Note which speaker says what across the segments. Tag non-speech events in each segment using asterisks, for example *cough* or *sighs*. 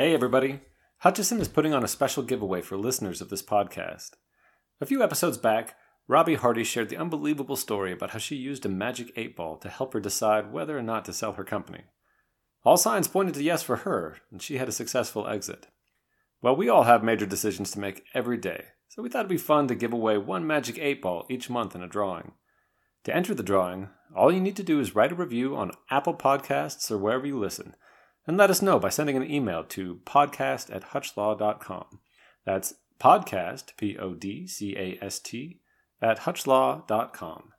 Speaker 1: Hey, everybody. Hutchison is putting on a special giveaway for listeners of this podcast. A few episodes back, Robbie Hardy shared the unbelievable story about how she used a magic eight ball to help her decide whether or not to sell her company. All signs pointed to yes for her, and she had a successful exit. Well, we all have major decisions to make every day, so we thought it'd be fun to give away one magic eight ball each month in a drawing. To enter the drawing, all you need to do is write a review on Apple Podcasts or wherever you listen and let us know by sending an email to podcast at hutchlaw.com. That's podcast, P O D C A S T, at hutchlaw.com.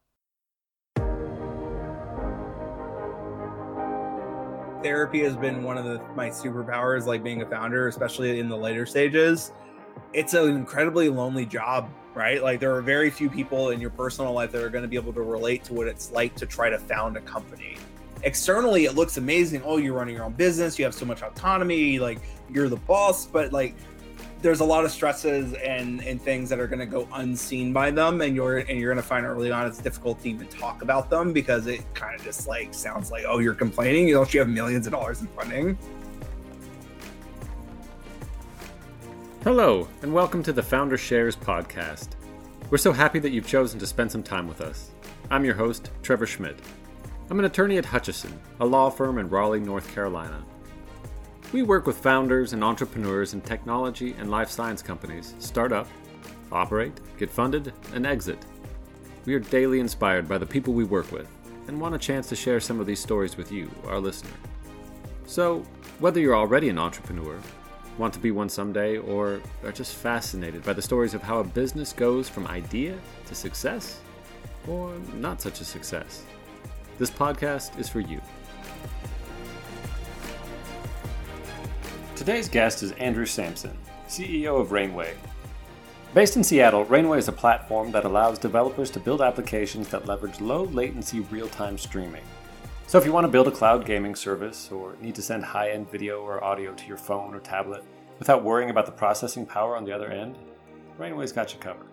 Speaker 2: Therapy has been one of the, my superpowers, like being a founder, especially in the later stages. It's an incredibly lonely job, right? Like, there are very few people in your personal life that are going to be able to relate to what it's like to try to found a company externally it looks amazing. Oh you're running your own business. You have so much autonomy. Like you're the boss but like there's a lot of stresses and and things that are going to go unseen by them and you're and you're going to find early on it's difficult to even talk about them because it kind of just like sounds like oh you're complaining. You don't you have millions of dollars in funding.
Speaker 1: Hello and welcome to the founder shares podcast. We're so happy that you've chosen to spend some time with us. I'm your host trevor schmidt I'm an attorney at Hutchison, a law firm in Raleigh, North Carolina. We work with founders and entrepreneurs in technology and life science companies start up, operate, get funded, and exit. We are daily inspired by the people we work with and want a chance to share some of these stories with you, our listener. So, whether you're already an entrepreneur, want to be one someday, or are just fascinated by the stories of how a business goes from idea to success, or not such a success, this podcast is for you. Today's guest is Andrew Sampson, CEO of Rainway. Based in Seattle, Rainway is a platform that allows developers to build applications that leverage low latency real time streaming. So, if you want to build a cloud gaming service or need to send high end video or audio to your phone or tablet without worrying about the processing power on the other end, Rainway's got you covered.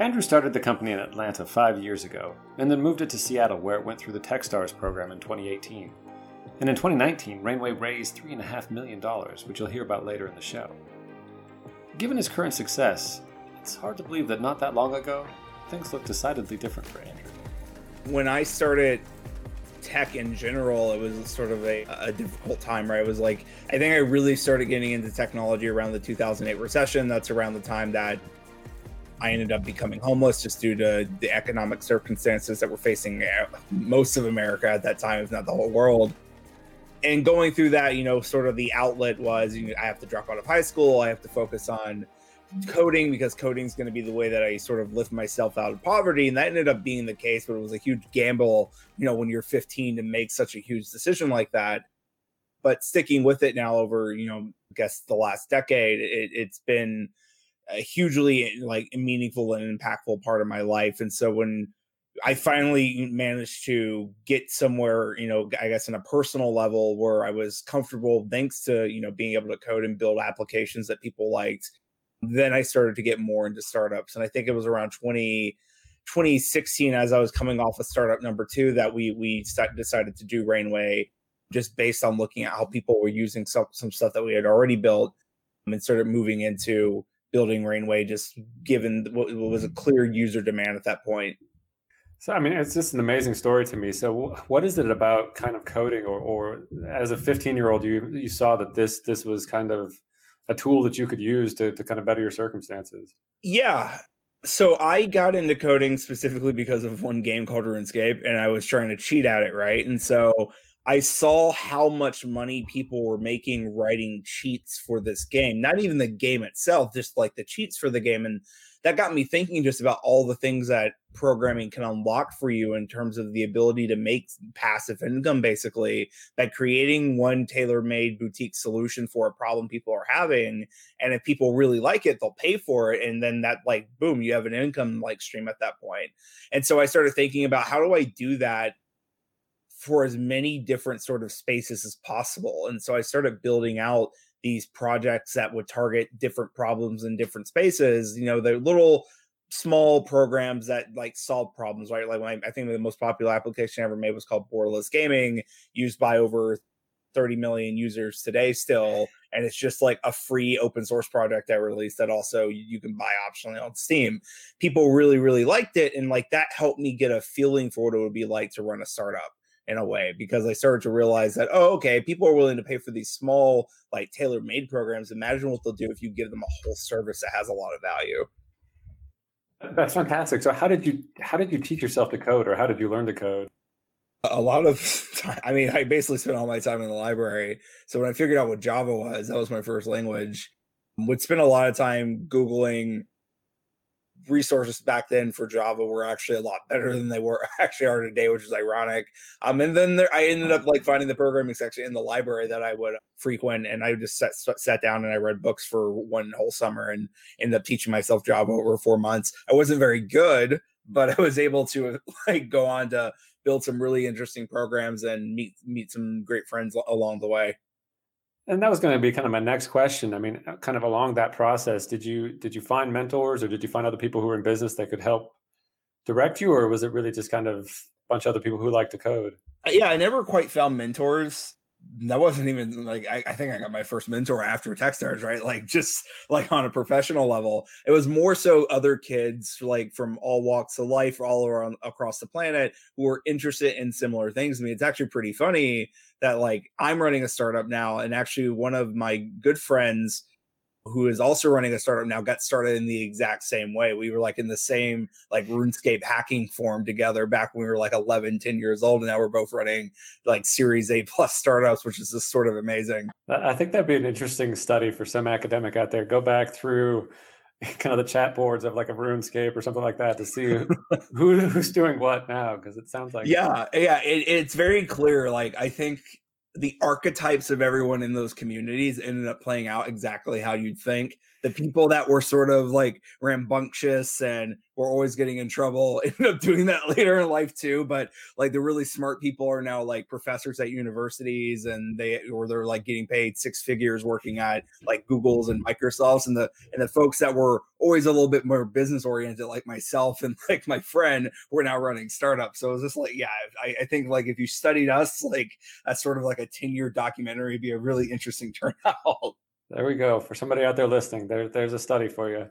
Speaker 1: Andrew started the company in Atlanta five years ago, and then moved it to Seattle, where it went through the Techstars program in 2018. And in 2019, Rainway raised $3.5 million, which you'll hear about later in the show. Given his current success, it's hard to believe that not that long ago, things looked decidedly different for Andrew.
Speaker 2: When I started tech in general, it was sort of a, a, difficult time, right? It was like, I think I really started getting into technology around the 2008 recession. That's around the time that I ended up becoming homeless just due to the economic circumstances that were facing uh, most of America at that time, if not the whole world. And going through that, you know, sort of the outlet was you know, I have to drop out of high school. I have to focus on coding because coding is going to be the way that I sort of lift myself out of poverty. And that ended up being the case, but it was a huge gamble, you know, when you're 15 to make such a huge decision like that. But sticking with it now over, you know, I guess the last decade, it, it's been a hugely like meaningful and impactful part of my life. And so when I finally managed to get somewhere, you know, I guess on a personal level where I was comfortable thanks to, you know, being able to code and build applications that people liked, then I started to get more into startups. And I think it was around 20 2016 as I was coming off of startup number 2 that we we decided to do Rainway just based on looking at how people were using some some stuff that we had already built and started moving into building Rainway, just given what was a clear user demand at that point.
Speaker 1: So, I mean, it's just an amazing story to me. So, what is it about kind of coding, or, or as a 15 year old, you you saw that this this was kind of a tool that you could use to to kind of better your circumstances?
Speaker 2: Yeah. So I got into coding specifically because of one game called RuneScape, and I was trying to cheat at it, right? And so I saw how much money people were making writing cheats for this game. Not even the game itself, just like the cheats for the game. And that got me thinking just about all the things that programming can unlock for you in terms of the ability to make passive income, basically, by creating one tailor made boutique solution for a problem people are having. And if people really like it, they'll pay for it. And then that, like, boom, you have an income like stream at that point. And so I started thinking about how do I do that for as many different sort of spaces as possible. And so I started building out these projects that would target different problems in different spaces. You know, they're little small programs that like solve problems, right? Like I, I think the most popular application I ever made was called Borderless Gaming, used by over 30 million users today still and it's just like a free open source project i released that also you can buy optionally on steam people really really liked it and like that helped me get a feeling for what it would be like to run a startup in a way because i started to realize that oh okay people are willing to pay for these small like tailor made programs imagine what they'll do if you give them a whole service that has a lot of value
Speaker 1: that's fantastic so how did you how did you teach yourself to code or how did you learn to code
Speaker 2: a lot of time. *laughs* I mean, I basically spent all my time in the library. So when I figured out what Java was, that was my first language. Would spend a lot of time Googling resources back then for Java were actually a lot better than they were *laughs* actually are today, which is ironic. Um, and then there, I ended up like finding the programming section in the library that I would frequent, and I just sat sat down and I read books for one whole summer and ended up teaching myself Java over four months. I wasn't very good, but I was able to *laughs* like go on to build some really interesting programs and meet meet some great friends along the way.
Speaker 1: And that was going to be kind of my next question. I mean, uh, kind of along that process, did you did you find mentors or did you find other people who were in business that could help direct you, or was it really just kind of a bunch of other people who like to code?
Speaker 2: Uh, yeah, I never quite found mentors that wasn't even like I, I, think I got my first mentor after Techstars, right? Like just like on a professional level. It was more so other kids like from all walks of life, all around across the planet, who were interested in similar things. I mean, it's actually pretty funny that like I'm running a startup now, and actually one of my good friends who is also running a startup now got started in the exact same way. We were like in the same like runescape hacking form together back when we were like 11 10 years old and now we're both running like series a plus startups which is just sort of amazing.
Speaker 1: I think that'd be an interesting study for some academic out there. Go back through *laughs* kind of the chat boards of like a RuneScape or something like that to see *laughs* who, who's doing what now because it sounds like
Speaker 2: yeah yeah it, it's very clear like i think the archetypes of everyone in those communities ended up playing out exactly how you'd think. The people that were sort of like rambunctious and were always getting in trouble *laughs* ended up doing that later in life too. But like the really smart people are now like professors at universities and they or they're like getting paid six figures working at like Google's and Microsoft's and the and the folks that were always a little bit more business oriented like myself and *laughs* like my friend were now running startups. So it was just like, yeah, I, I think like if you studied us, like that's sort of like a 10 year documentary be a really interesting *laughs* turnout.
Speaker 1: There we go. For somebody out there listening, there, there's a study for you.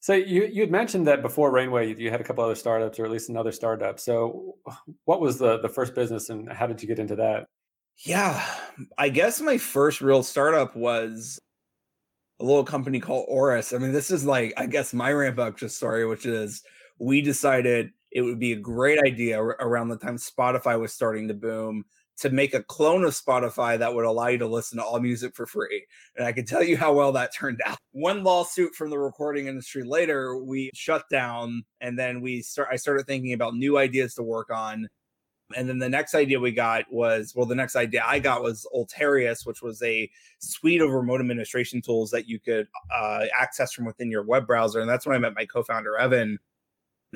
Speaker 1: So you you'd mentioned that before Rainway, you had a couple other startups, or at least another startup. So, what was the the first business, and how did you get into that?
Speaker 2: Yeah, I guess my first real startup was a little company called Auris. I mean, this is like I guess my ramp up story, which is we decided it would be a great idea around the time Spotify was starting to boom to make a clone of Spotify that would allow you to listen to all music for free. And I can tell you how well that turned out. *laughs* One lawsuit from the recording industry later, we shut down and then we start I started thinking about new ideas to work on. And then the next idea we got was well, the next idea I got was Ulterius, which was a suite of remote administration tools that you could uh, access from within your web browser. And that's when I met my co founder, Evan.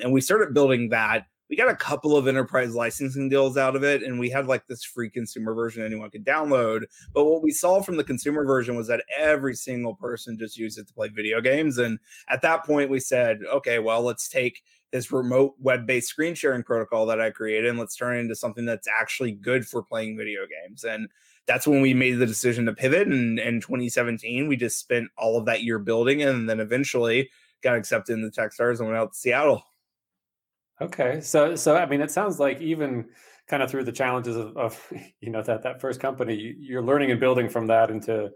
Speaker 2: And we started building that we got a couple of enterprise licensing deals out of it and we had like this free consumer version anyone could download but what we saw from the consumer version was that every single person just used it to play video games and at that point we said okay well let's take this remote web-based screen sharing protocol that i created and let's turn it into something that's actually good for playing video games and that's when we made the decision to pivot and in 2017 we just spent all of that year building and then eventually got accepted into techstars and went out to seattle
Speaker 1: Okay, so so I mean, it sounds like even kind of through the challenges of, of *laughs* you know that that first company, you're learning and building from that into,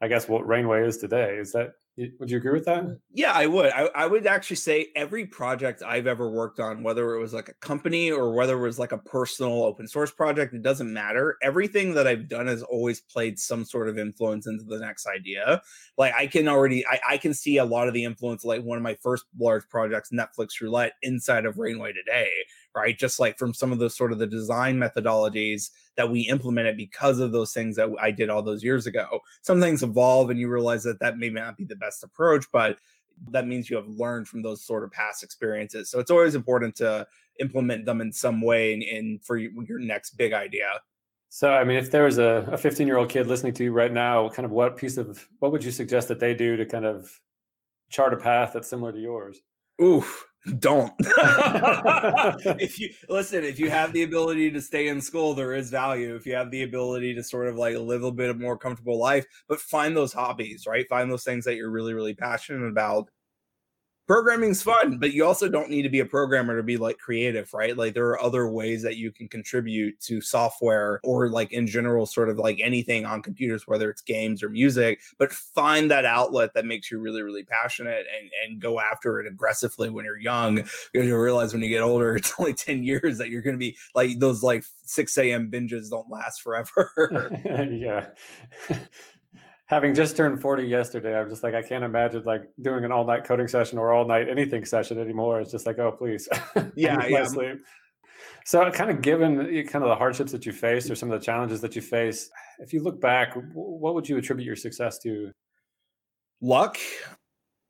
Speaker 1: I guess, what Rainway is today. Is that would you agree with that?
Speaker 2: Yeah, I would. I, I, would actually say every project I've ever worked on, whether it was like a company or whether it was like a personal open source project, it doesn't matter. Everything that I've done has always played some sort of influence into the next idea. Like I can already, I, I can see a lot of the influence, like one of my first large projects, Netflix Roulette, inside of Rainway today, right? Just like from some of the sort of the design methodologies that we implemented because of those things that I did all those years ago. Some things evolve and you realize that that may not be the best approach, but that means you have learned from those sort of past experiences. So it's always important to implement them in some way in, in for your next big idea.
Speaker 1: So, I mean, if there was a 15 year old kid listening to you right now, kind of what piece of what would you suggest that they do to kind of chart a path that's similar to yours?
Speaker 2: Oof. Don't. *laughs* If you listen if you have the ability to stay in school there is value. If you have the ability to sort of like live a bit of more comfortable life but find those hobbies right? Find those things that you're really really passionate about programming's fun, but you also don't need to be a programmer to be like creative, right? Like there are other ways that you can contribute to software or like in general, sort of like anything on computers, whether it's games or music, but find that outlet that makes you really, really passionate and, and go after it aggressively when you're young. Because you'll realize when you get older, *laughs* it's only 10 years that you're going to be like those like 6 a.m. binges don't last forever. *laughs*
Speaker 1: yeah *laughs* having just turned 40 yesterday, I'm just like, I can't imagine like doing an all night coding session or all night anything session anymore. It's just like, oh, please. *laughs*
Speaker 2: Yeah. yeah.
Speaker 1: Sleep. So, kind of given kind of the hardships that you faced or some of the challenges that you face, if you look back, what would you attribute your success to?
Speaker 2: Luck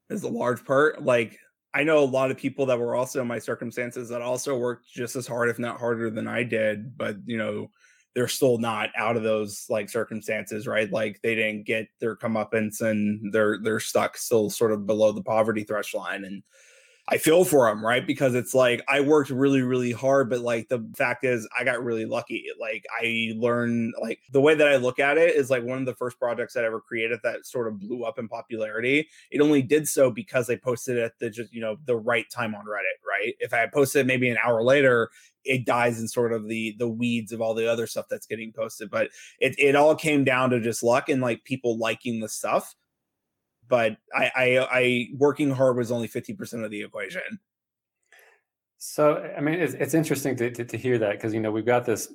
Speaker 2: is a large part. Like, I know a lot of people that were also in my circumstances that also worked just as hard, if not harder than I did. But, you know, they're still not out of those like circumstances, right? Like they didn't get their comeuppance and they're they're stuck still sort of below the poverty threshold line. And I feel for them, right? Because it's like I worked really, really hard, but like the fact is, I got really lucky. Like I learned, like the way that I look at it is like one of the first projects I ever created that sort of blew up in popularity. It only did so because I posted it at the just you know the right time on Reddit, right? If I posted maybe an hour later, it dies in sort of the the weeds of all the other stuff that's getting posted. But it it all came down to just luck and like people liking the stuff. But I I, I working hard was only fifty percent of the equation.
Speaker 1: So I mean, it's, it's interesting to, to, to hear that because you know we've got this.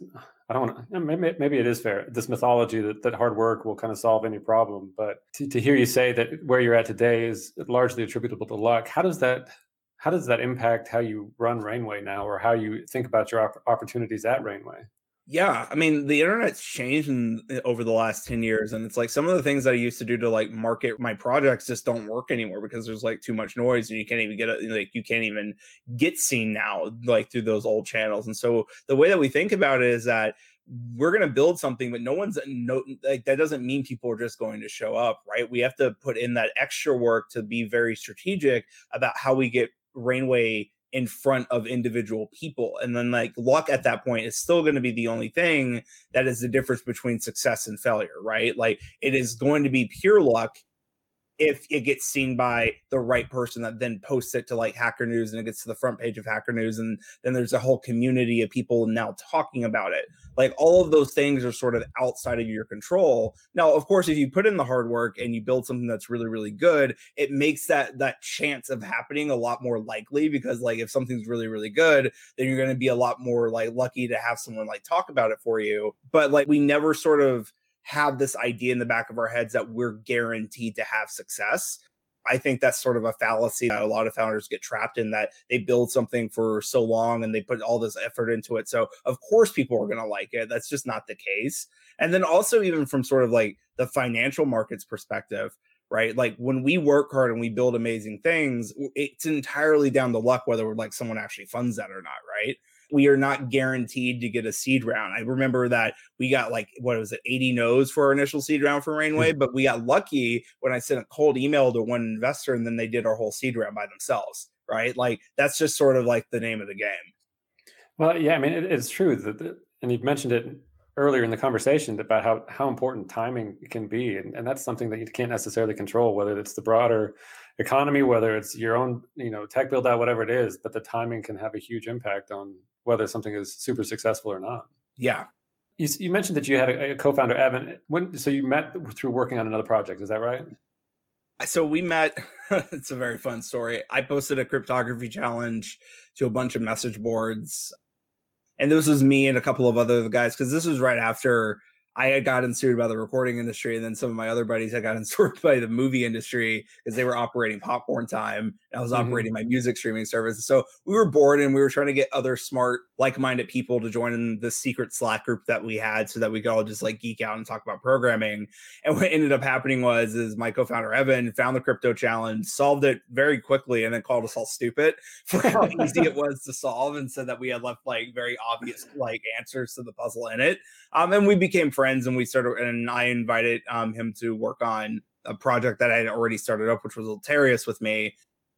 Speaker 1: I don't want. Maybe maybe it is fair. This mythology that, that hard work will kind of solve any problem. But to, to hear you say that where you're at today is largely attributable to luck. How does that how does that impact how you run Rainway now, or how you think about your op- opportunities at Rainway?
Speaker 2: Yeah, I mean, the internet's changed in, eh, over the last 10 years. And it's like some of the things that I used to do to like market my projects just don't work anymore because there's like too much noise and you can't even get it. Like, you can't even get seen now, like through those old channels. And so the way that we think about it is that we're going to build something, but no one's no like that doesn't mean people are just going to show up, right? We have to put in that extra work to be very strategic about how we get Rainway in front of individual people. And then like luck at that point is still going to be the only thing that is the difference between success and failure, right? Like it is going to be pure luck if it gets seen by the right person that then posts it to like Hacker News and it gets to the front page of Hacker News, and then there's a whole community of people now talking about it. Like all of those things are sort of outside of your control. Now, of course, if you put in the hard work and you build something that's really, really good, it makes that that chance of happening a lot more likely because like if something's really, really good, then you're gonna be a lot more like lucky to have someone like talk about it for you. But like we never sort of have this idea in the back of our heads that we're guaranteed to have success. I think that's sort of a fallacy that a lot of founders get trapped in that they build something for so long and they put all this effort into it. So, of course, people are going to like it. That's just not the case. And then also, even from sort of like the financial markets perspective, right? Like when we work hard and we build amazing things, it's entirely down to luck whether we're like someone actually funds that or not, right? We are not guaranteed to get a seed round. I remember that we got like what was it, 80 no's for our initial seed round for Rainway, hmm. but we got lucky when I sent a cold email to one investor and then they did our whole seed round by themselves. Right. Like that's just sort of like the name of the game.
Speaker 1: Well, yeah, I mean, it, it's true that, and you've mentioned it earlier in the conversation about how how important timing can be, and, and that's something that you can't necessarily control, whether it's the broader economy, whether it's your own, you know, tech build out, whatever it is. But the timing can have a huge impact on whether something is super successful or not.
Speaker 2: Yeah.
Speaker 1: You, you mentioned that you had a, a, co-founder, Evan. When so you met through working on another project, is that right?
Speaker 2: So we met. *laughs* it's a very fun story. I posted a cryptography challenge to a bunch of message boards, and this was me and a couple of other guys because this was right after I had gotten sued by the recording industry, and then some of my other buddies had gotten *laughs* sued by the movie industry because they were operating popcorn time. And I was mm-hmm. operating my music streaming service. So we were bored and we were trying to get other smart, like minded people to join in the secret Slack group that we had so that we could all just like geek out and talk about programming. And what ended up happening was is my co-founder Evan found the crypto challenge, solved it very quickly, and then called us all stupid *laughs* for how *laughs* easy it was to solve and said that we had left like very obvious like answers to the puzzle in it. Um, and we became friends friends and we started and I invited um, him to work on a project that I had already started up, which was Ulterius with me.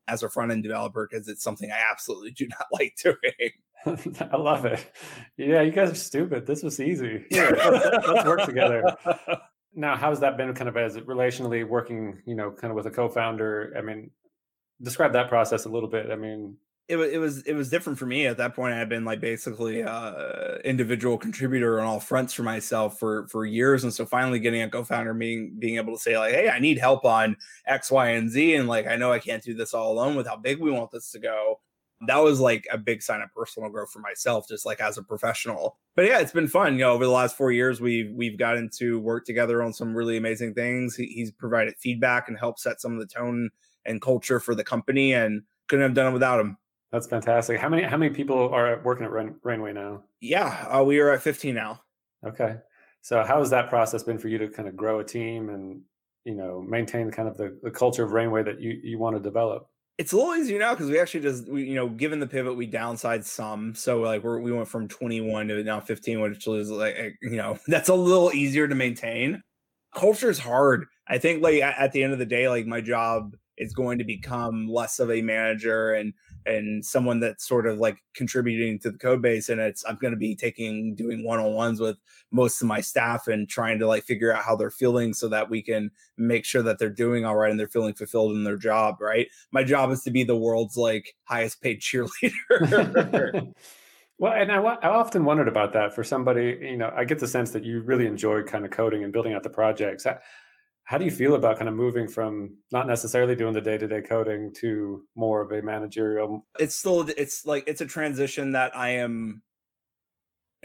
Speaker 2: as a front end developer because it's something I absolutely do *laughs* not like doing. *laughs*
Speaker 1: I love it. Yeah, you guys are stupid. This was easy. Here, let's, let's work together. *laughs* Now, how's that been kind of as relationally working, you know, kind of with a co-founder? I mean, describe that process a little bit. I mean,
Speaker 2: it was it was it was different for me at that point. I had been like basically uh individual contributor on all fronts for myself for for years, and so finally getting a co-founder being being able to say like, hey, I need help on X, Y, and Z, and like I know I can't do this all alone with how big we want this to go. That was like a big sign of personal growth for myself, just like as a professional. But yeah, it's been fun. You know, over the last four years, we've we've gotten to work together on some really amazing things. He, he's provided feedback and helped set some of the tone and culture for the company, and couldn't have done it without him.
Speaker 1: That's fantastic. How many how many people are working at Rain, Rainway now?
Speaker 2: Yeah, uh, we are at 15 now.
Speaker 1: Okay. So how has that process been for you to kind of grow a team and you know maintain kind of the, the culture of Rainway that you you want to develop?
Speaker 2: It's a little easier now because we actually just we, you know given the pivot we downsized some so like we we went from 21 to now 15 which is like you know *laughs* that's a little easier to maintain. Culture is hard. I think like at the end of the day like my job is going to become less of a manager and and someone that's sort of like contributing to the code base and it's i'm going to be taking doing one-on-ones with most of my staff and trying to like figure out how they're feeling so that we can make sure that they're doing all right and they're feeling fulfilled in their job right? My job is to be the world's like highest paid *laughs* cheerleader. *laughs*
Speaker 1: Well and I, I often wondered about that for somebody you know i get the sense that you really enjoy kind of coding and building out the projects how do you feel about kind of moving from not necessarily doing the day-to-day coding to more of a managerial
Speaker 2: it's still it's like it's a transition that i am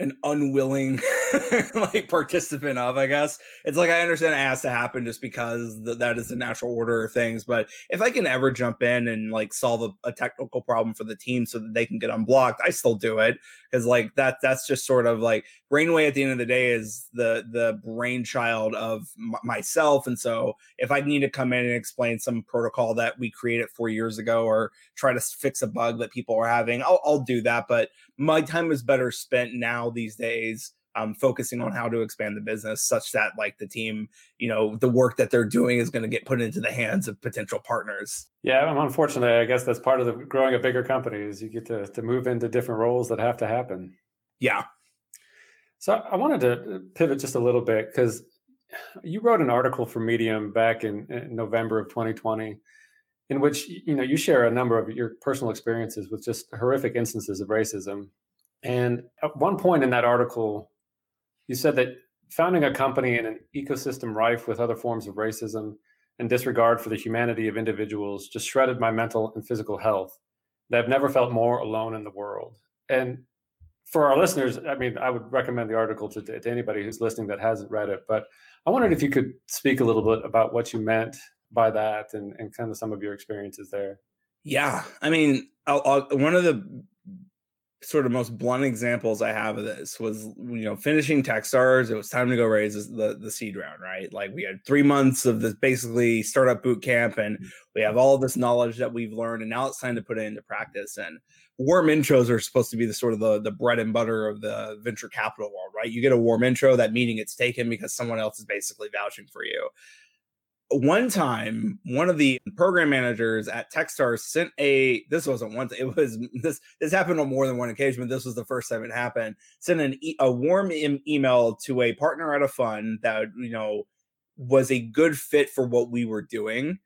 Speaker 2: an unwilling *laughs* like participant of i guess it's like i understand it has to happen just because th- that is the natural order of things but if i can ever jump in and like solve a, a technical problem for the team so that they can get unblocked i still do it because like that that's just sort of like Rainway at the end of the day is the the brainchild of m- myself, and so if I need to come in and explain some protocol that we created four years ago or try to fix a bug that people are having, I'll, I'll do that. But my time is better spent now these days um, focusing on how to expand the business such that like the team you know the work that they're doing is going to get put into the hands of potential partners.
Speaker 1: Yeah unfortunately i guess that's part of the growing a bigger company is you get to, to move into different roles that have to happen.
Speaker 2: Yeah.
Speaker 1: So I wanted to pivot just a little bit because you wrote an article for Medium back in, in, November of 2020, in which you know you share a number of your personal experiences with just horrific instances of racism. And at one point in that article, you said that founding a company in an ecosystem rife with other forms of racism and disregard for the humanity of individuals just shredded my mental and physical health. That I've never felt more alone in the world. And for our listeners, I mean, I would recommend the article to, to anybody who's listening that hasn't read it. But I wondered if you could speak a little bit about what you meant by that and, and kind of some of your experiences there.
Speaker 2: Yeah, I mean, I'll, I'll, one of the sort of most blunt examples I have of this was you know finishing Techstars. It was time to go raise the the seed round, right? Like we had three months of this basically startup boot camp, and mm-hmm. we have all this knowledge that we've learned, and now it's time to put it into practice. And warm intros are supposed to be the sort of the the bread and butter of the venture capital world, right? You get a warm intro, that meeting gets taken because someone else is basically vouching for you one time one of the program managers at techstars sent a this wasn't one it was this this happened on more than one occasion but this was the first time it happened sent an e- a warm em- email to a partner at a fund that you know was a good fit for what we were doing.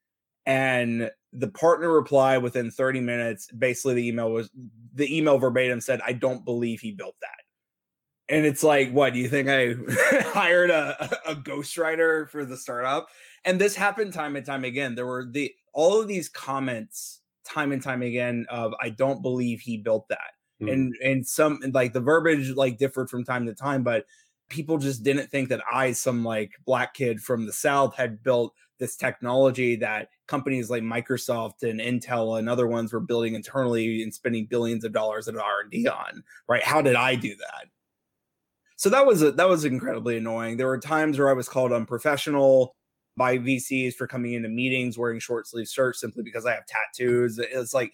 Speaker 2: And the partner replied within 30 minutes. Basically the email was the email verbatim said i don't believe he built that. And it's like what do you think i *laughs* hired a, a ghostwriter for the startup and this happened time and time again. There were the all of these comments time and time again of i don't believe he built that. Mm. and and some like the verbiage like differed from time to time but people just didn't think that i some like black kid from the south had built this technology that companies like microsoft and intel and other ones were building internally and spending billions of dollars in r&d on right? How did i do that? So that was a, that was incredibly annoying. There were times where I was called unprofessional by VCs for coming into meetings wearing short sleeve shirts simply because I have tattoos. It's like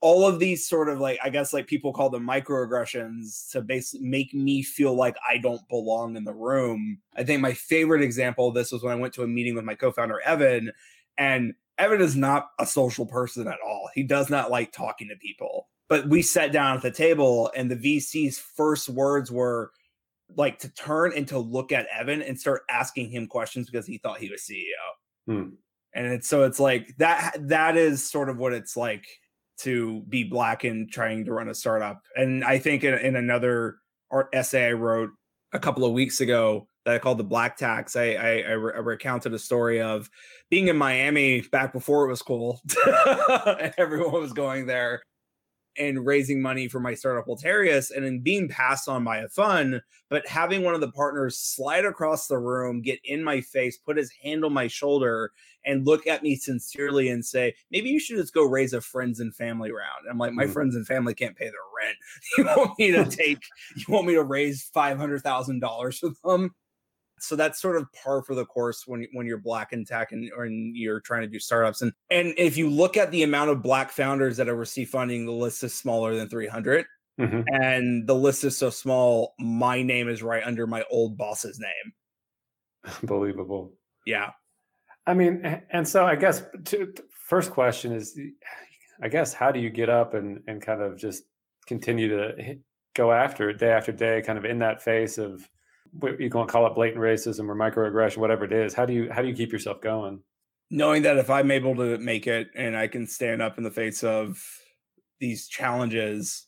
Speaker 2: all of these sort of like I guess like people call them microaggressions to basically make me feel like I don't belong in the room. I think my favorite example of this was when I went to a meeting with my co-founder Evan and Evan is not a social person at all. He does not like talking to people. But we sat down at the table, and the VC's first words were like to turn and to look at Evan and start asking him questions because he thought he was CEO. Hmm. And it's so it's like that that is sort of what it's like to be black and trying to run a startup. And I think in, in another art essay I wrote a couple of weeks ago that I called the Black Tax, I, I, I, re- I recounted a story of being in Miami back before it was cool. *laughs* Everyone was going there and raising money for my startup Ulterius and then being passed on by a fund, but having one of the partners slide across the room, get in my face, put his hand on my shoulder, and look at me sincerely and say, maybe you should just go raise a friends and family round. I'm like, my mm-hmm. friends and family can't pay their rent. *laughs* You want me to *laughs* take, you want me to raise $500,000 for them? So that's sort of par for the course when when you're black in tech and or you're trying to do startups. And and if you look at the amount of black founders that have received funding the list is smaller than 300 mm-hmm. and the list is so small my name is right under my old boss's name. *laughs*
Speaker 1: Unbelievable
Speaker 2: yeah.
Speaker 1: I mean and so i guess to, first question is i guess how do you get up and and kind of just continue to go after it day after day kind of in that face of you can call it blatant racism or microaggression, whatever it is. How do you how do you keep yourself going?
Speaker 2: Knowing that if I'm able to make it and I can stand up in the face of these challenges,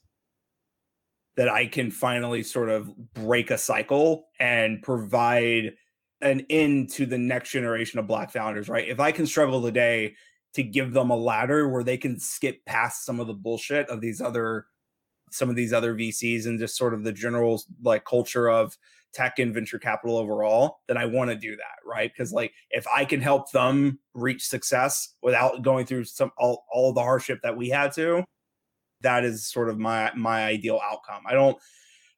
Speaker 2: that I can finally sort of break a cycle and provide an end to the next generation of black founders, right? If I can struggle today to give them a ladder where they can skip past some of the bullshit of these other some of these other VCs and just sort of the general like culture of tech and venture capital overall, then I want to do that, right? Because like if I can help them reach success without going through some all, all the hardship that we had to, that is sort of my my ideal outcome. I don't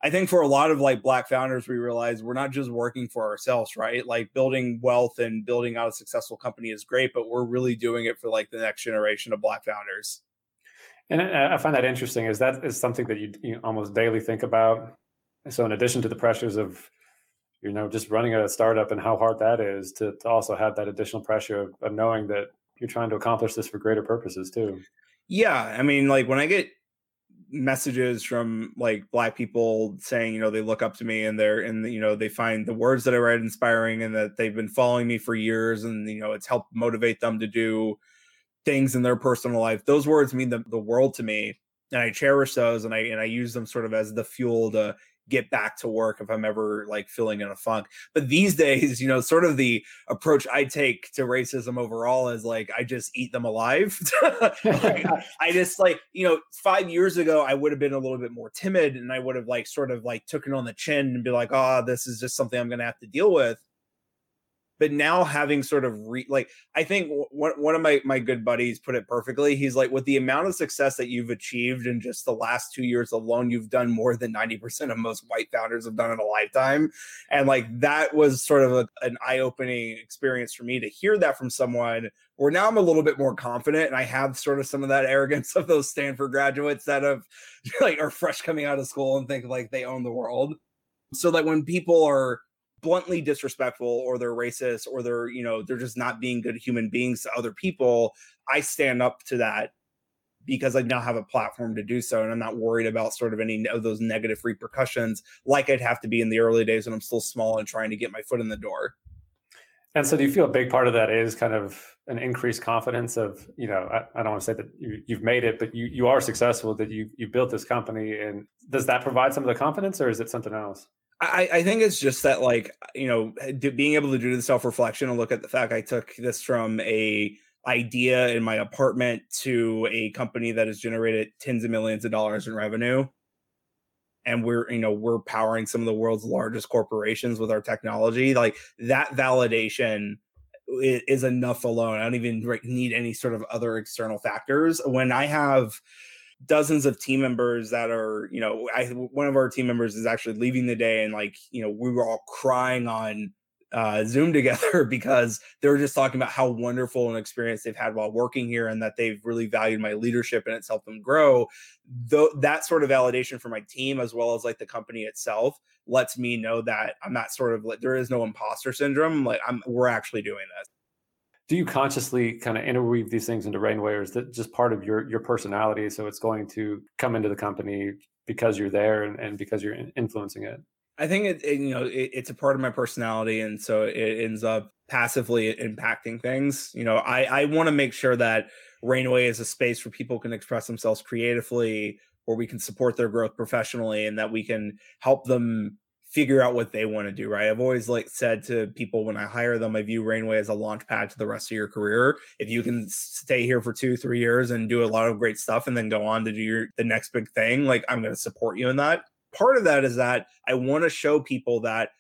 Speaker 2: I think for a lot of like black founders, we realize we're not just working for ourselves, right? Like building wealth and building out a successful company is great, but we're really doing it for like the next generation of black founders.
Speaker 1: And uh, I find that interesting. Is that is something that you, you almost daily think about? So, in addition to the pressures of, you know, just running a startup and how hard that is, to, to also have that additional pressure of, of knowing that you're trying to accomplish this for greater purposes too.
Speaker 2: Yeah, I mean, like when I get messages from like black people saying you know they look up to me and they're and you know they find the words that i write inspiring and that they've been following me for years and you know it's helped motivate them to do things in their personal life. Those words mean the, the world to me. And I cherish those and I and I use them sort of as the fuel to get back to work if I'm ever like feeling in a funk. But these days, you know, sort of the approach I take to racism overall is like I just eat them alive. *laughs* like, *laughs* I just like, you know, five years ago I would have been a little bit more timid and I would have like sort of like took it on the chin and be like, oh, this is just something I'm gonna have to deal with but now having sort of re- like i think one, one of my my good buddies put it perfectly he's like with the amount of success that you've achieved in just the last two years alone you've done more than 90% of most white founders have done in a lifetime. And like that was sort of a, an eye-opening experience for me to hear that from someone where now i'm a little bit more confident and i have sort of some of that arrogance *laughs* of those stanford graduates that have *laughs* like are fresh coming out of school and think like they own the world. So like when people are bluntly disrespectful or they're racist or they're you know they're just not being good human beings to other people i stand up to that because i now have a platform to do so and i'm not worried about sort of any of those negative repercussions like i'd have to be in the early days when i'm still small and trying to get my foot in the door.
Speaker 1: And so do you feel a big part of that is kind of an increased confidence of you know i, I don't want to say that you, have made it but you, you are successful that you you built this company and does that provide some of the confidence or is it something else
Speaker 2: I, I think it's just that like you know being able to do the self reflection and look at the fact I took this from a idea in my apartment to a company that has generated tens of millions of dollars in revenue. And we're you know we're powering some of the world's largest corporations with our technology like that validation is enough alone. I don't even need any sort of other external factors. When i have dozens of team members that are, you know, I one of our team members is actually leaving the day and like, you know, we were all crying on uh, Zoom *laughs* together because they were just talking about how wonderful an experience they've had while working here and that they've really valued my leadership and it's helped them grow. That sort of validation for my team as well as like the company itself lets me know that I'm not sort of like there is no imposter syndrome. Like I'm we're actually doing this.
Speaker 1: Do you consciously kind of interweave these things into Rainway, or is that just part of your your personality? So it's going to come into the company because you're there and, and because you're influencing it.
Speaker 2: I think it, it you know it, it's a part of my personality, and so it ends up passively impacting things. You know, I I want to make sure that Rainway is a space where people can express themselves creatively, where we can support their growth professionally, and that we can help them figure out what they want to do right? I've always like said to people when i hire them i view rainway as a launch pad to the rest of your career. If you can stay here for two three years and do a lot of great stuff and then go on to do your the next big thing like i'm going to support you in that. Part of that is that i want to show people that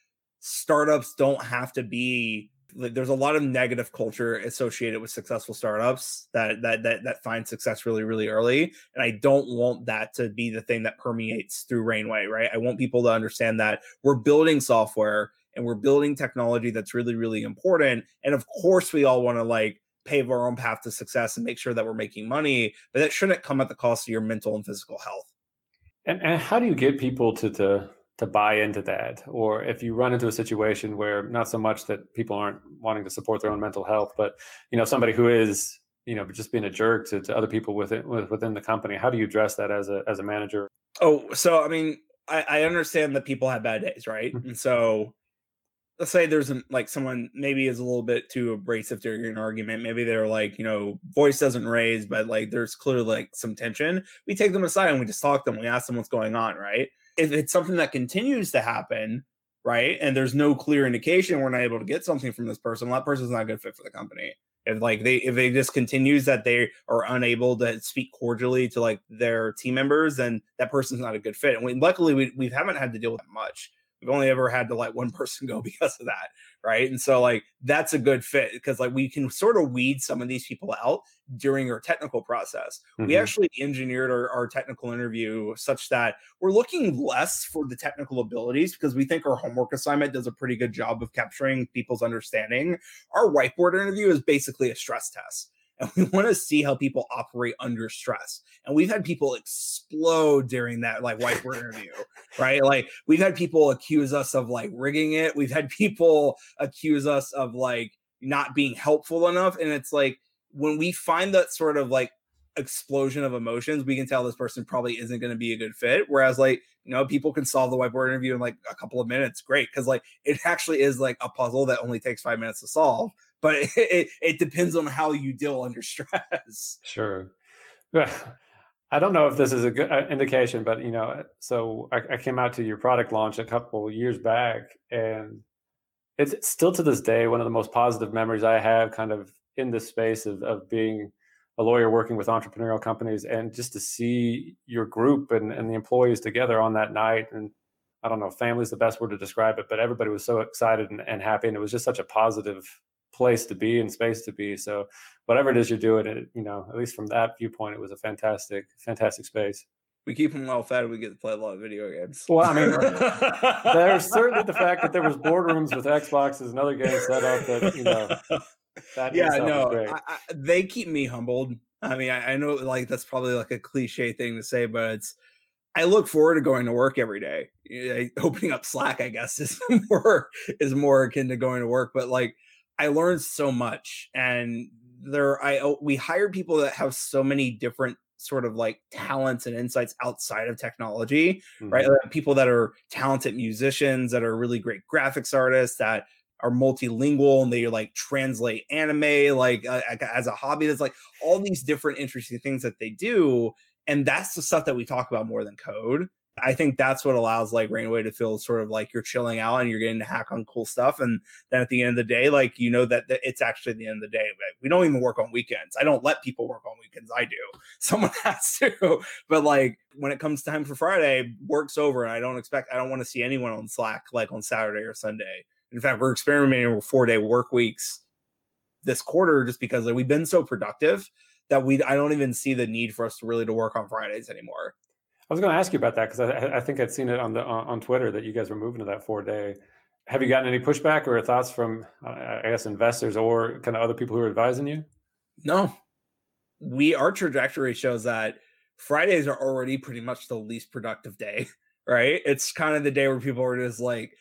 Speaker 2: startups don't have to be there's a lot of negative culture associated with successful startups that that that that find success really really early. And i don't want that to be the thing that permeates through rainway right? I want people to understand that we're building software and we're building technology that's really really important. And of course we all want to like pave our own path to success and make sure that we're making money but that shouldn't come at the cost of your mental and physical health.
Speaker 1: And, and how do you get people to to to buy into that. Or if you run into a situation where not so much that people aren't wanting to support their own mental health but you know somebody who is you know just being a jerk to, to other people within within the company how do you address that as a as a manager?
Speaker 2: Oh so i mean i, I understand that people have bad days right? Mm-hmm. and so let's say there's an, like someone maybe is a little bit too abrasive during an argument. Maybe they're like you know voice doesn't raise but like there's clearly like some tension. We take them aside and we just talk to them. We ask them what's going on right if it's something that continues to happen, right, and there's no clear indication we're not able to get something from this person, well, that person's not a good fit for the company. If like they if it just continues that they are unable to speak cordially to like their team members, then that person's not a good fit. And we, luckily we we haven't had to deal with that much. We've only ever had to let one *laughs* person go because of that, right? And so like that's a good fit because like we can sort of weed some of these people out during our technical process. Mm-hmm. We actually engineered our, our technical interview such that we're looking less for the technical abilities because we think our homework assignment does a pretty good job of capturing people's understanding. Our whiteboard interview is basically a stress test and *laughs* we want to see how people operate under stress. And we've had people explode during that like whiteboard interview, right? Like we've had people accuse us of like rigging it. We've had *laughs* people accuse us of like not being helpful enough. And it's like when we find that sort of like explosion of emotions, we can tell this person probably isn't going to be a good fit. Whereas, like, you know, people can solve the whiteboard interview in like a couple of minutes. Great. Cause like it actually is like a puzzle that only takes five minutes to solve but it, *laughs* it, it depends on how you deal under *laughs* stress.
Speaker 1: Sure. *sighs* I don't know if this is a good uh, indication, but you know, so I, I came out to your product launch a couple years back, and it's still to this day one of the most positive memories I have, kind of in this space of, of being a lawyer working with entrepreneurial companies, and just to see your group and, and the employees together on that night, and I don't know, family is the best word to describe it, but everybody was so excited and, and happy, and it was just such a positive place to be and space to be. So whatever it is you're doing, it you know, at least from that viewpoint, it was a fantastic, fantastic space.
Speaker 2: We keep them well fed. We get to play a lot of video games.
Speaker 1: Well, I mean, *laughs* there's certainly the fact that there was boardrooms with Xboxes and other games set up that you know.
Speaker 2: That yeah, no, I, I, they keep me humbled. I mean, I, I know like that's probably like a cliche thing to say, but it's I look forward to going to work every day. Opening up Slack, I guess, *laughs* is more is more akin to going to work. But like, I learned so much, and there I oh, we hired people that have so many different sort of like talents and insights outside of technology, mm-hmm. right? People that are talented musicians, that are really great graphics artists, that are multilingual and they like translate anime like uh, as a hobby. That's like all these different interesting things that they do, and that's the stuff that we talk about more than code. I think that's what allows like Rainway to feel sort of like you're chilling out and you're getting to hack on cool stuff. And then at the end of the day, like you know that, that it's actually the end of the day. We don't even work on weekends. I don't let people work on weekends. I do. *laughs* Someone has to. But like when it comes time for Friday, work's over, and I don't expect I don't want to see anyone on Slack like on Saturday or Sunday. In fact, we're experimenting with four day work weeks this quarter just because like, we've been so productive that we I don't even see the need for us to really to work on Fridays anymore.
Speaker 1: I was going to ask you about that because I, I, think I'd seen it on the on Twitter that you guys were moving to that four day. Have you gotten any pushback or thoughts from, uh, I guess, investors or kind of other people who are advising you?
Speaker 2: No, we our trajectory shows that Fridays are already pretty much the least productive day. *laughs* Right? It's kind of the day where people are just like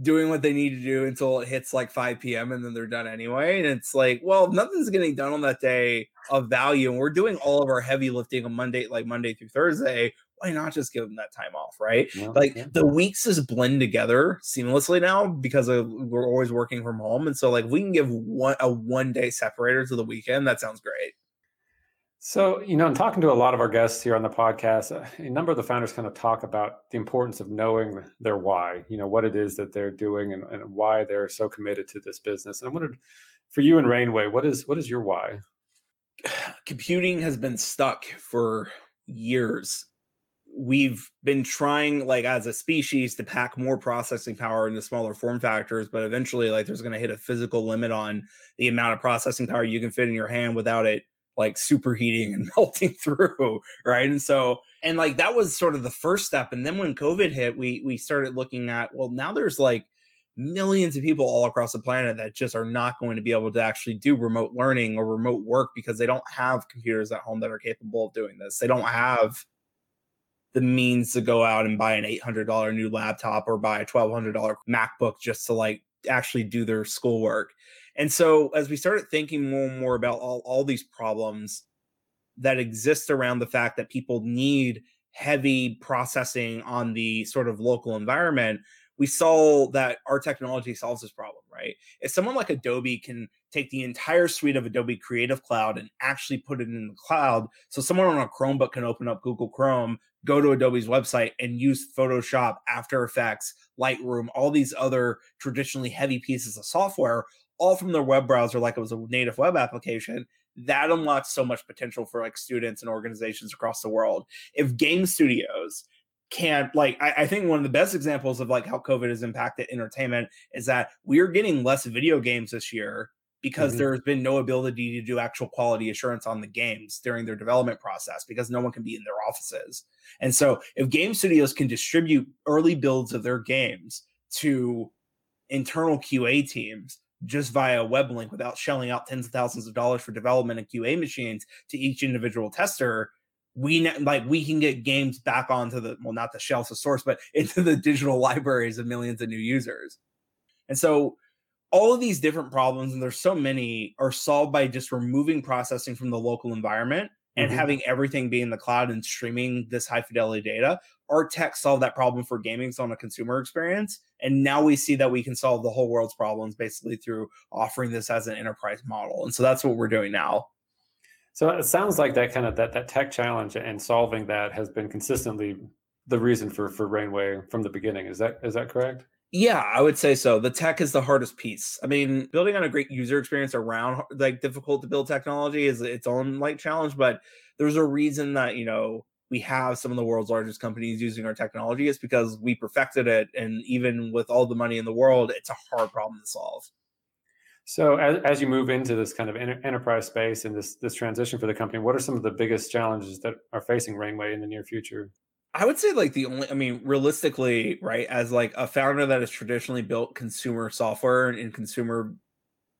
Speaker 2: doing what they need to do until it hits like 5 p.m. and then they're done anyway. And it's like, well, nothing's getting done on that day of value. And we're doing all of our heavy lifting on Monday, like Monday through Thursday. Why not just give them that time off, right? Yeah, like yeah. the weeks just blend together seamlessly now because of, we're always working from home. And so, like, we can give one a one day separator to the weekend. That sounds great.
Speaker 1: So, you know, I'm talking to a lot of our guests here on the podcast, a number of the founders kind of talk about the importance of knowing their why, you know, what it is that they're doing and, and why they're so committed to this business. And I wondered for you and Rainway, what is what is your why? *sighs*
Speaker 2: Computing has been stuck for years. We've been trying, like as a species, to pack more processing power into smaller form factors, but eventually, like there's going to hit a physical limit on the amount of processing power you can fit in your hand without it like superheating and *laughs* melting through right? And so and like that was sort of the first step and then when covid hit we we started looking at well now there's like millions of people all across the planet that just are not going to be able to actually do remote learning or remote work because they don't have computers at home that are capable of doing this. They don't have the means to go out and buy an $800 new laptop or buy a $1200 macbook just to like actually do their schoolwork and so as we started thinking more and more about all, all these problems that exist around the fact that people need heavy processing on the sort of local environment, we saw that our technology solves this problem, right? If someone like Adobe can take the entire suite of Adobe Creative Cloud and actually put it in the cloud, so someone on a Chromebook can open up Google Chrome, go to Adobe's website, and use Photoshop, After Effects, Lightroom, all these other traditionally heavy pieces of software, all from their web browser like it was a native web application that unlocks so much potential for like students and organizations across the world. If game studios can't like I, I, think one of the best examples of like how covid has impacted entertainment is that we're getting less video games this year because mm-hmm. there's been no ability to do actual quality assurance on the games during their development process because no one can be in their offices and so if game studios can distribute early builds of their games to internal qa teams just via a web link without shelling out tens of thousands of dollars for development and QA machines to each individual tester, we like we can get games back onto the well, not the shelves of source, but *laughs* into the digital libraries of millions of new users. And so all of these different problems, and there's so many, are solved by just removing processing from the local environment and mm-hmm. having everything be in the cloud and streaming this high fidelity data. Our tech solved that problem for gaming on a consumer experience. And now we see that we can solve the whole world's problems basically through offering this as an enterprise model. And so that's what we're doing now.
Speaker 1: So it sounds like that kind of that that tech challenge and solving that has been consistently the reason for for Rainway from the beginning. Is that is that correct?
Speaker 2: Yeah, I would say so. The tech is the hardest piece. I mean, building on a great user experience around like difficult to build technology is its own like challenge, but there's a reason that, you know, we have some of the world's largest companies using our technology It's because we perfected it and even with all the money in the world, it's a hard problem to solve.
Speaker 1: So as, as you move into this kind of enterprise space and this this transition for the company, what are some of the biggest challenges that are facing Rainway in the near future?
Speaker 2: I would say like the only I mean realistically, right, as like a founder that has traditionally built consumer software and consumer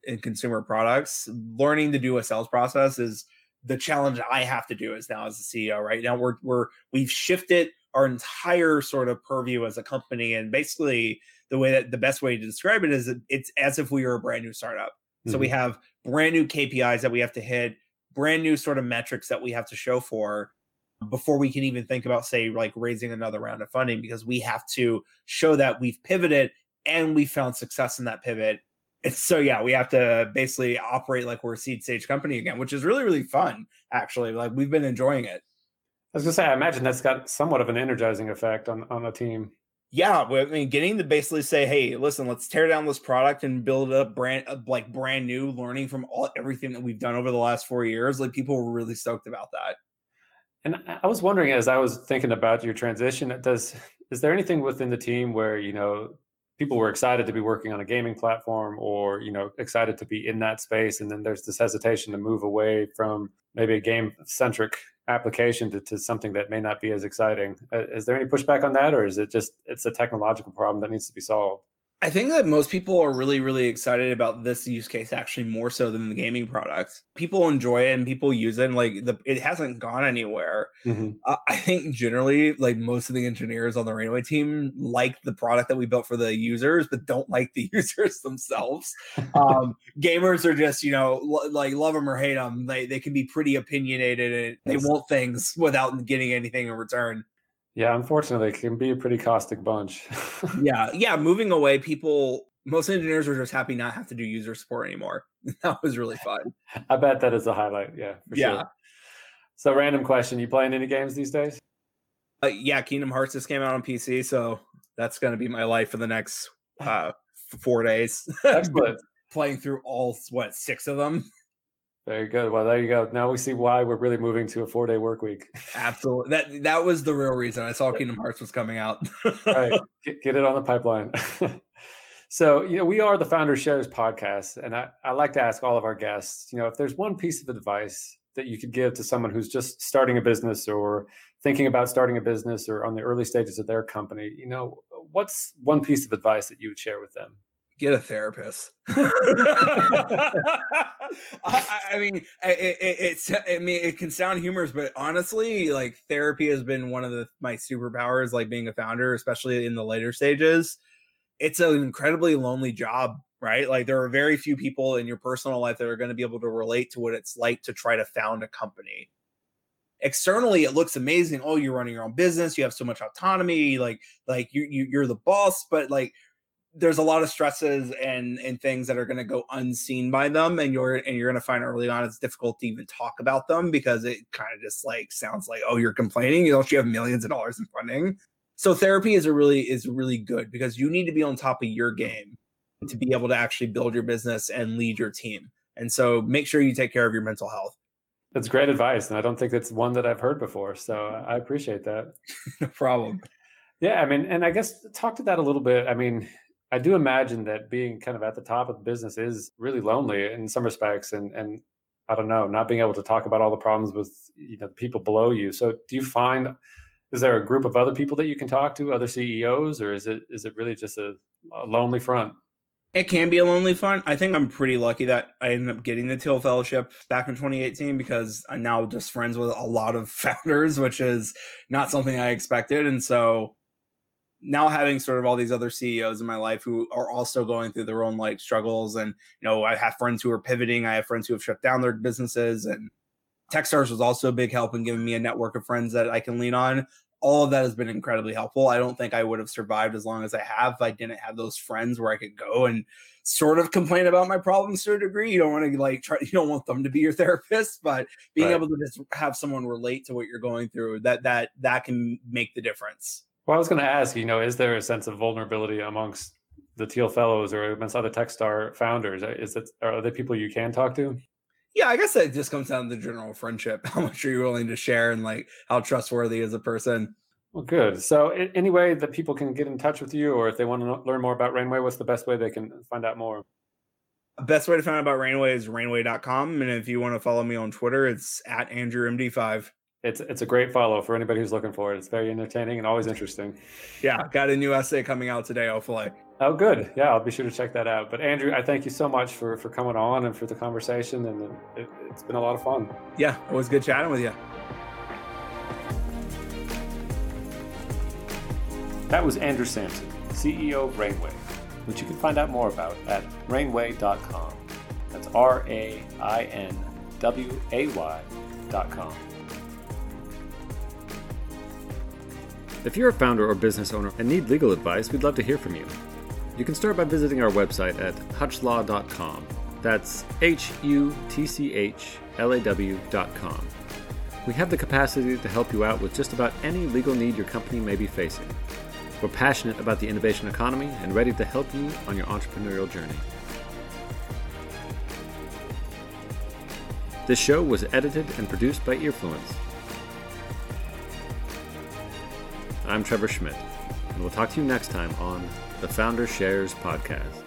Speaker 2: and consumer products, learning to do a sales process is the challenge I have to do is now as a CEO. Right now, we're we're we've shifted our entire sort of purview as a company, and basically the way that the best way to describe it is it's as if we were a brand new startup. Mm-hmm. So we mm-hmm. have brand new KPIs that we have to hit, brand new sort of metrics that we have to show for, Mm-hmm. before we can even think about say like raising another round of funding because we have to show that we've pivoted and we found success in that pivot. And so yeah we have to basically operate like we're a seed stage company again which is really really fun actually. Like we've been enjoying it.
Speaker 1: I was gonna say i imagine that's got somewhat of an energizing effect on on a team.
Speaker 2: Yeah i mean getting to basically say hey listen let's tear down this product and build up brand uh, like brand new learning from all everything that we've done over the last four years like people were really stoked about that
Speaker 1: and I was wondering, as I was thinking about your transition, does is there anything within the team where you know people were excited to be working on a gaming platform, or you know excited to be in that space, and then there's this hesitation to move away from maybe a game centric application to, to something that may not be as exciting. Uh, is there any pushback on that, or is it just it's a technological problem that needs to be solved?
Speaker 2: I think that most people are really, really excited about this use case actually more so than the gaming product. People enjoy it and people use it. And like the, it hasn't gone anywhere. Mm-hmm. Uh, I think generally, like most of the engineers on the Rainway team like the product that we built for the users, but don't like the *laughs* users themselves. um, gamers are just, you know, like love them or hate them. They they can be pretty opinionated and they want things without getting anything in return.
Speaker 1: Yeah, unfortunately, it can be a pretty caustic bunch. *laughs*
Speaker 2: yeah, yeah. Moving away, people, most engineers are just happy not have to do user support anymore. *laughs* that was really fun.
Speaker 1: I bet that is a highlight. Yeah,
Speaker 2: yeah. Sure.
Speaker 1: So, random question: You playing any games these days?
Speaker 2: Uh, yeah, Kingdom Hearts just came out on PC, so that's going to be my life for the next uh, four days. *laughs*
Speaker 1: Excellent.
Speaker 2: playing through all what six of them.
Speaker 1: Very good. Well, there you go. Now we see why we're really moving to a four day work week.
Speaker 2: Absolutely. That that was the real reason I saw Kingdom Hearts was coming out.
Speaker 1: right. *laughs* Get, get, it on the pipeline. *laughs* so, you know, we are the Founder Shares podcast. And I, I like to ask all of our guests, you know, if there's one piece of advice that you could give to someone who's just starting a business or thinking about starting a business or on the early stages of their company, you know, what's one piece of advice that you would share with them?
Speaker 2: Get a therapist. *laughs* *laughs* I, I, mean, it, it, it's I mean, it can sound humorous, but honestly, like therapy has been one of the my superpowers. Like being a founder, especially in the later stages, it's an incredibly lonely job, right? Like there are very few people in your personal life that are going to be able to relate to what it's like to try to found a company externally it looks amazing oh you're running your own business you have so much autonomy like like you, you you're the boss but like there's a lot of stresses and and things that are going to go unseen by them and you're and you're going to find early on it's difficult to even talk about them because it kind of just like sounds like oh you're complaining you know you have millions of dollars in funding? So therapy is a really is really good because you need to be on top of your game to be able to actually build your business and lead your team and so make sure you take care of your mental health.
Speaker 1: That's great advice and i don't think it's one that i've heard before so i appreciate that. *laughs*
Speaker 2: No problem.
Speaker 1: Yeah i mean and i guess talk to that a little bit i mean I do imagine that being kind of at the top of the business is really lonely in some respects, and and I don't know, not being able to talk about all the problems with you know people below you. So, do you find is there a group of other people that you can talk to, other CEOs, or is it is it really just a, a lonely front?
Speaker 2: It can be a lonely front. I think I'm pretty lucky that I ended up getting the Thiel Fellowship back in 2018 because I'm now just friends with a lot of *laughs* founders, which is not something I expected. And so now having sort of all these other CEOs in my life who are also going through their own like struggles and you know I have friends who are pivoting I have friends who have shut down their businesses and Techstars was also a big help in giving me a network of friends that I can lean on. All of that has been incredibly helpful. I don't think I would have survived as long as I have if I didn't have those friends where I could go and sort of complain about my problems to a degree. You don't want to like try you don't want them to be your *laughs* therapist but being right. able to just have someone relate to what you're going through that that that can make the difference
Speaker 1: well, I was going to ask, you know, is there a sense of vulnerability amongst the Thiel Fellows or amongst other Techstar founders? Is it are there people you can talk to?
Speaker 2: Yeah, I guess that just comes down to general friendship. *laughs* How much are you willing to share, and like how trustworthy is a person?
Speaker 1: Well, good. So, any way that people can get in touch with you, or if they want to learn more about Rainway, what's the best way they can find out more?
Speaker 2: Best way to find out about Rainway is rainway.com. And if you want to follow me on Twitter, it's at AndrewMD5
Speaker 1: it's it's a great follow for anybody who's looking for it. It's very entertaining and always interesting.
Speaker 2: Yeah, got a new essay coming out today, hopefully.
Speaker 1: Oh, good. Yeah, I'll be sure to check that out. But Andrew, I thank you so much for for coming on and for the conversation, and it, it's been a lot of fun.
Speaker 2: Yeah, it was good chatting with you.
Speaker 1: That was Andrew Sampson, CEO of Rainway, which you can find out more about at rainway.com. That's R A I N W A Y.com. If you're a founder or business owner and need legal advice, we'd love to hear from you. You can start by visiting our website at hutchlaw.com. That's H U T C H L A W.com. We have the capacity to help you out with just about any legal need your company may be facing. We're passionate about the innovation economy and ready to help you on your entrepreneurial journey. This show was edited and produced by Earfluence. I'm Trevor Schmidt, and we'll talk to you next time on the Founder Shares Podcast.